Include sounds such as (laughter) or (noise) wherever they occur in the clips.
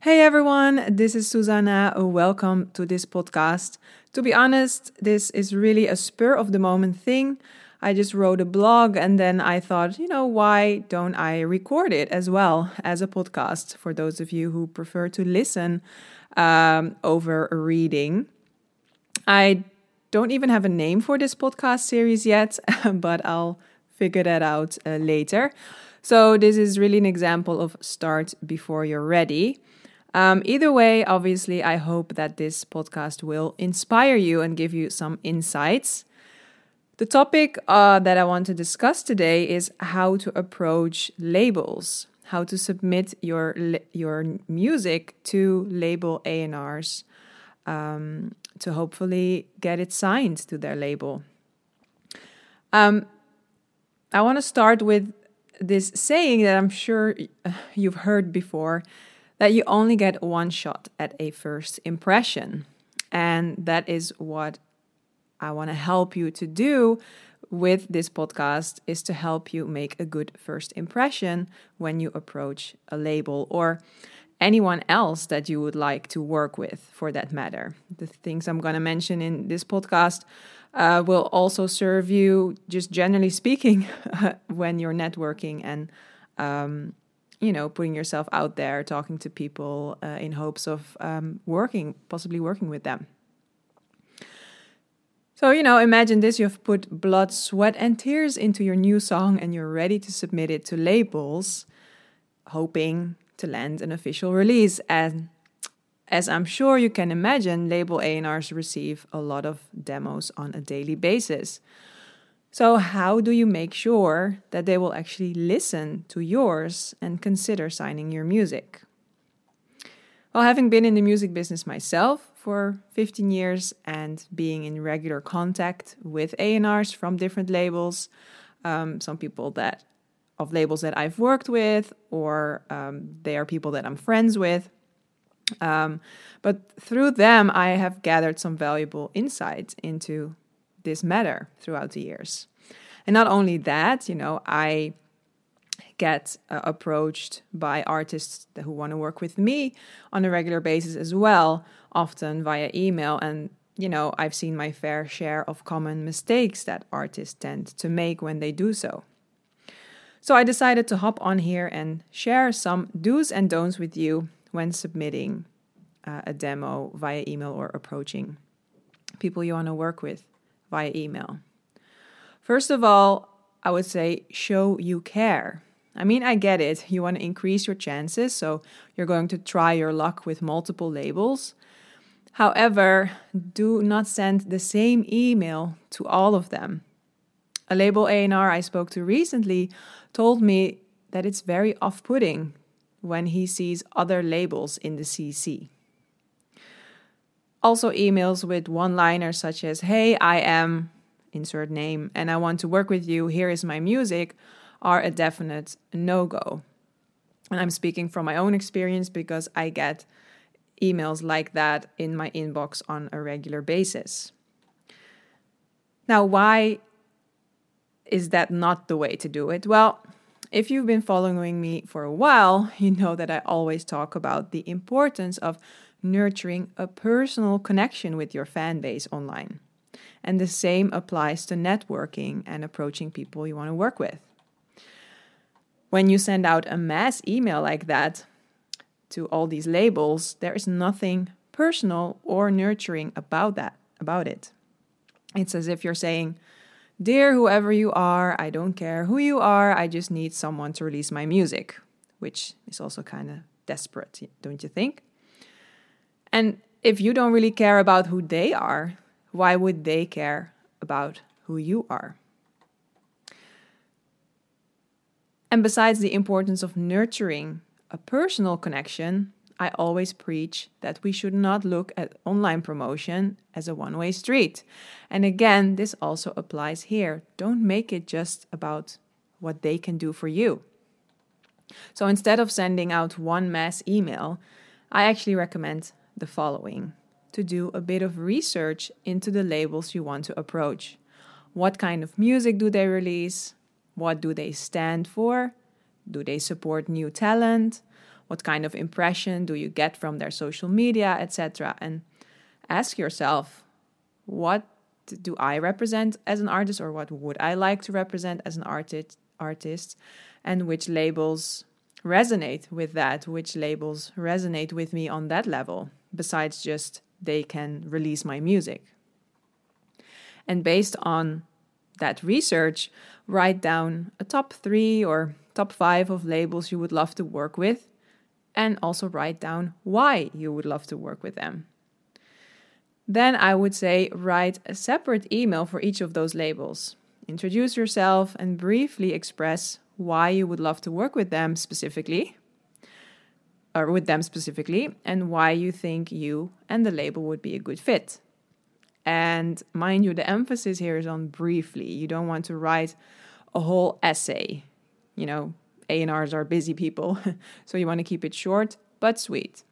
Hey everyone, this is Susanna. Welcome to this podcast. To be honest, this is really a spur of the moment thing. I just wrote a blog and then I thought, you know, why don't I record it as well as a podcast for those of you who prefer to listen um, over reading? I don't even have a name for this podcast series yet, (laughs) but I'll figure that out uh, later. So, this is really an example of start before you're ready. Um, either way, obviously, I hope that this podcast will inspire you and give you some insights. The topic uh, that I want to discuss today is how to approach labels, how to submit your your music to label A&Rs um, to hopefully get it signed to their label. Um, I want to start with this saying that I'm sure you've heard before that you only get one shot at a first impression. And that is what I want to help you to do with this podcast is to help you make a good first impression when you approach a label or anyone else that you would like to work with for that matter. The things I'm going to mention in this podcast uh, will also serve you, just generally speaking, (laughs) when you're networking and um, you know, putting yourself out there, talking to people uh, in hopes of um, working, possibly working with them. So, you know, imagine this you've put blood, sweat, and tears into your new song and you're ready to submit it to labels, hoping to land an official release. And as I'm sure you can imagine, label A&Rs receive a lot of demos on a daily basis. So, how do you make sure that they will actually listen to yours and consider signing your music? Well, having been in the music business myself for 15 years and being in regular contact with A&Rs from different labels, um, some people that of labels that I've worked with, or um, they are people that I'm friends with. Um, but through them, I have gathered some valuable insights into this matter throughout the years. And not only that, you know, I get uh, approached by artists who want to work with me on a regular basis as well, often via email. And, you know, I've seen my fair share of common mistakes that artists tend to make when they do so. So I decided to hop on here and share some do's and don'ts with you when submitting uh, a demo via email or approaching people you want to work with via email. First of all, I would say show you care. I mean, I get it. You want to increase your chances, so you're going to try your luck with multiple labels. However, do not send the same email to all of them. A label A&R I spoke to recently told me that it's very off-putting when he sees other labels in the CC. Also, emails with one liners such as, Hey, I am, insert name, and I want to work with you, here is my music, are a definite no go. And I'm speaking from my own experience because I get emails like that in my inbox on a regular basis. Now, why is that not the way to do it? Well, if you've been following me for a while, you know that I always talk about the importance of nurturing a personal connection with your fan base online. And the same applies to networking and approaching people you want to work with. When you send out a mass email like that to all these labels, there is nothing personal or nurturing about that, about it. It's as if you're saying, Dear whoever you are, I don't care who you are, I just need someone to release my music, which is also kind of desperate, don't you think? And if you don't really care about who they are, why would they care about who you are? And besides the importance of nurturing a personal connection, I always preach that we should not look at online promotion as a one way street. And again, this also applies here. Don't make it just about what they can do for you. So instead of sending out one mass email, I actually recommend the following to do a bit of research into the labels you want to approach. What kind of music do they release? What do they stand for? Do they support new talent? What kind of impression do you get from their social media, etc.? And ask yourself, what do I represent as an artist, or what would I like to represent as an artist? Artist, and which labels resonate with that? Which labels resonate with me on that level? Besides just they can release my music. And based on that research, write down a top three or top five of labels you would love to work with, and also write down why you would love to work with them. Then I would say write a separate email for each of those labels. Introduce yourself and briefly express why you would love to work with them specifically, or with them specifically, and why you think you and the label would be a good fit. And mind you, the emphasis here is on briefly. You don't want to write a whole essay. You know, A&Rs are busy people, (laughs) so you want to keep it short but sweet.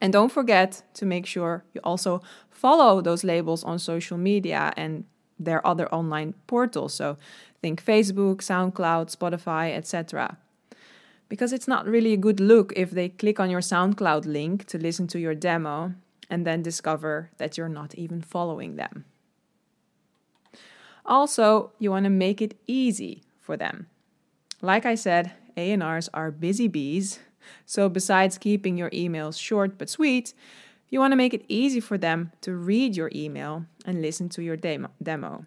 And don't forget to make sure you also follow those labels on social media and their other online portals. So think Facebook, SoundCloud, Spotify, etc. Because it's not really a good look if they click on your SoundCloud link to listen to your demo and then discover that you're not even following them. Also, you want to make it easy for them. Like I said, A&Rs are busy bees so, besides keeping your emails short but sweet, you want to make it easy for them to read your email and listen to your demo.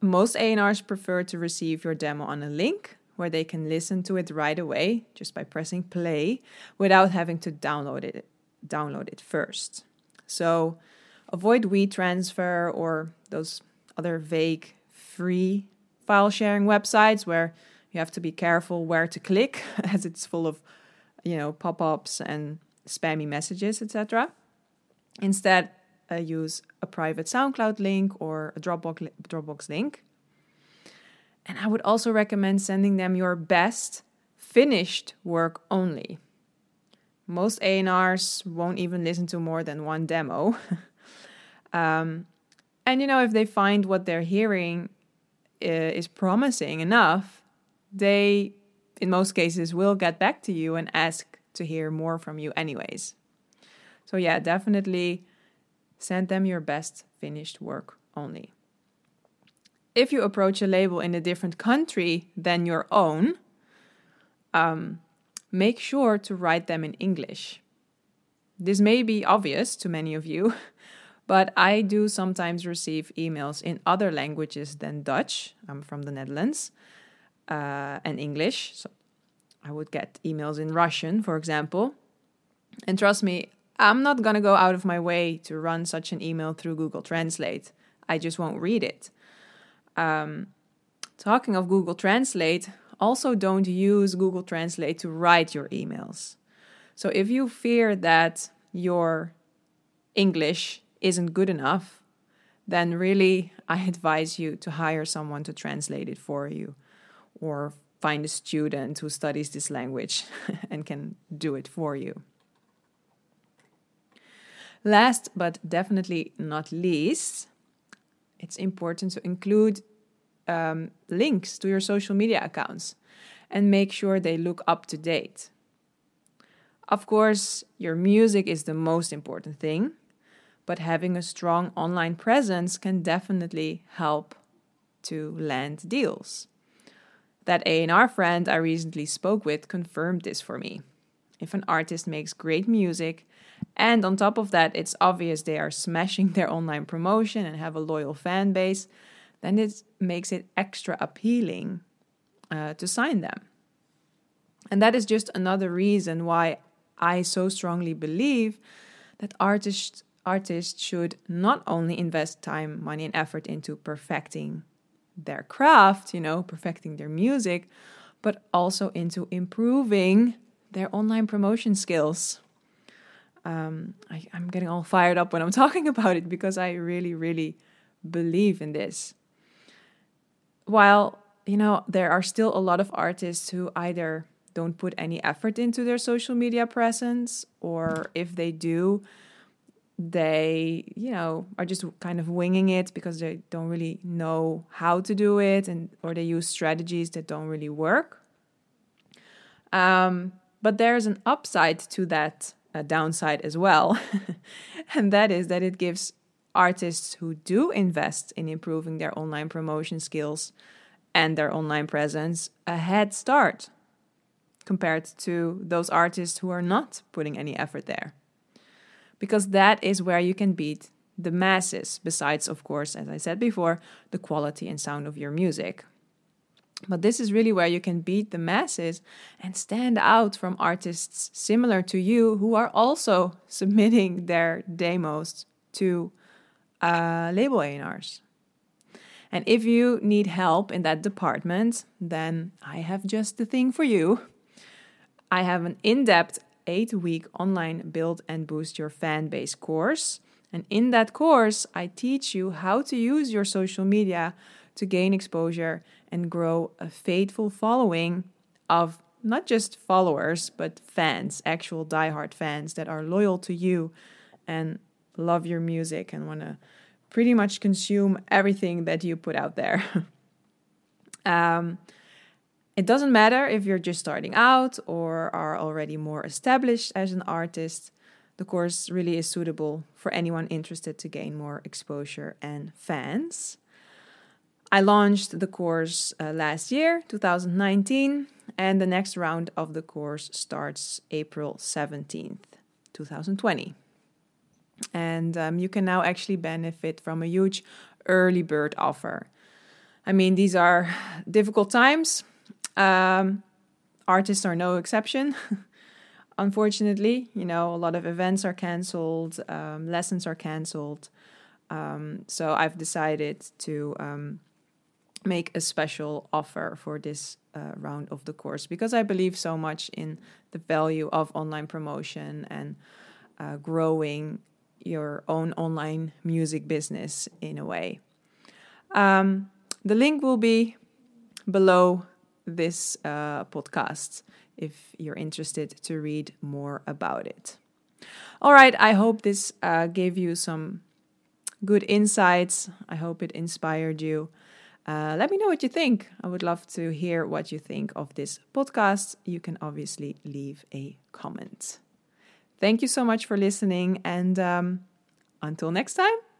Most A&Rs prefer to receive your demo on a link where they can listen to it right away just by pressing play without having to download it download it first. So avoid WeTransfer or those other vague free file sharing websites where you have to be careful where to click (laughs) as it's full of you know pop-ups and spammy messages etc instead uh, use a private soundcloud link or a dropbox dropbox link and i would also recommend sending them your best finished work only most A&Rs won't even listen to more than one demo (laughs) um, and you know if they find what they're hearing uh, is promising enough they, in most cases, will get back to you and ask to hear more from you, anyways. So, yeah, definitely send them your best finished work only. If you approach a label in a different country than your own, um, make sure to write them in English. This may be obvious to many of you, (laughs) but I do sometimes receive emails in other languages than Dutch. I'm from the Netherlands uh, and English. So I would get emails in Russian, for example. And trust me, I'm not going to go out of my way to run such an email through Google Translate. I just won't read it. Um, talking of Google Translate, also don't use Google Translate to write your emails. So if you fear that your English isn't good enough, then really I advise you to hire someone to translate it for you or find a student who studies this language (laughs) and can do it for you. Last but definitely not least, it's important to include um, links to your social media accounts and make sure they look up to date. Of course, your music is the most important thing, but having a strong online presence can definitely help to land deals. That A&R friend I recently spoke with confirmed this for me. If an artist makes great music, and on top of that, it's obvious they are smashing their online promotion and have a loyal fan base, then it makes it extra appealing uh, to sign them. And that is just another reason why I so strongly believe that artists artists should not only invest time, money, and effort into perfecting their craft, you know, perfecting their music, but also into improving their online promotion skills. Um, I, I'm getting all fired up when I'm (laughs) talking about it because I really, really believe in this. While, you know, there are still a lot of artists who either don't put any effort into their social media presence, or if they do, they you know are just kind of winging it because they don't really know how to do it and or they use strategies that don't really work Um, but there's an upside to that uh, downside as well, (laughs) and that is that it gives artists who do invest in improving their online promotion skills and their online presence a head start compared to those artists who are not putting any effort there. Because that is where you can beat the masses, besides, of course, as I said before, the quality and sound of your music. But this is really where you can beat the masses and stand out from artists similar to you who are also (laughs) submitting their demos to uh, label A&Rs. And if you need help in that department, then I have just the thing for you. I have an in depth eight week online build and boost your fan base course. And in that course, I teach you how to use your social media to gain exposure and grow a faithful following of not just followers, but fans, actual diehard fans that are loyal to you and love your music and want to pretty much consume everything that you put out there. (laughs) um, it doesn't matter if you're just starting out or are already more established as an artist. The course really is suitable for anyone interested to gain more exposure and fans. I launched the course uh, last year, 2019, and the next round of the course starts April 17th, 2020. And um, you can now actually benefit from a huge early bird offer. I mean, these are difficult times um, artists are no exception. (laughs) Unfortunately, you know, a lot of events are cancelled, um, lessons are cancelled. Um, so I've decided to make a special offer for this uh, round of the course because I believe so much in the value of online promotion and uh, growing your own online music business in a way. Um, the link will be below this uh, podcast if you're interested to read more about it. All right, I hope this uh, gave you some good insights. I hope it inspired you. Uh, let me know what you think. I would love to hear what you think of this podcast. You can obviously leave a comment. Thank you so much for listening, and um, until next time.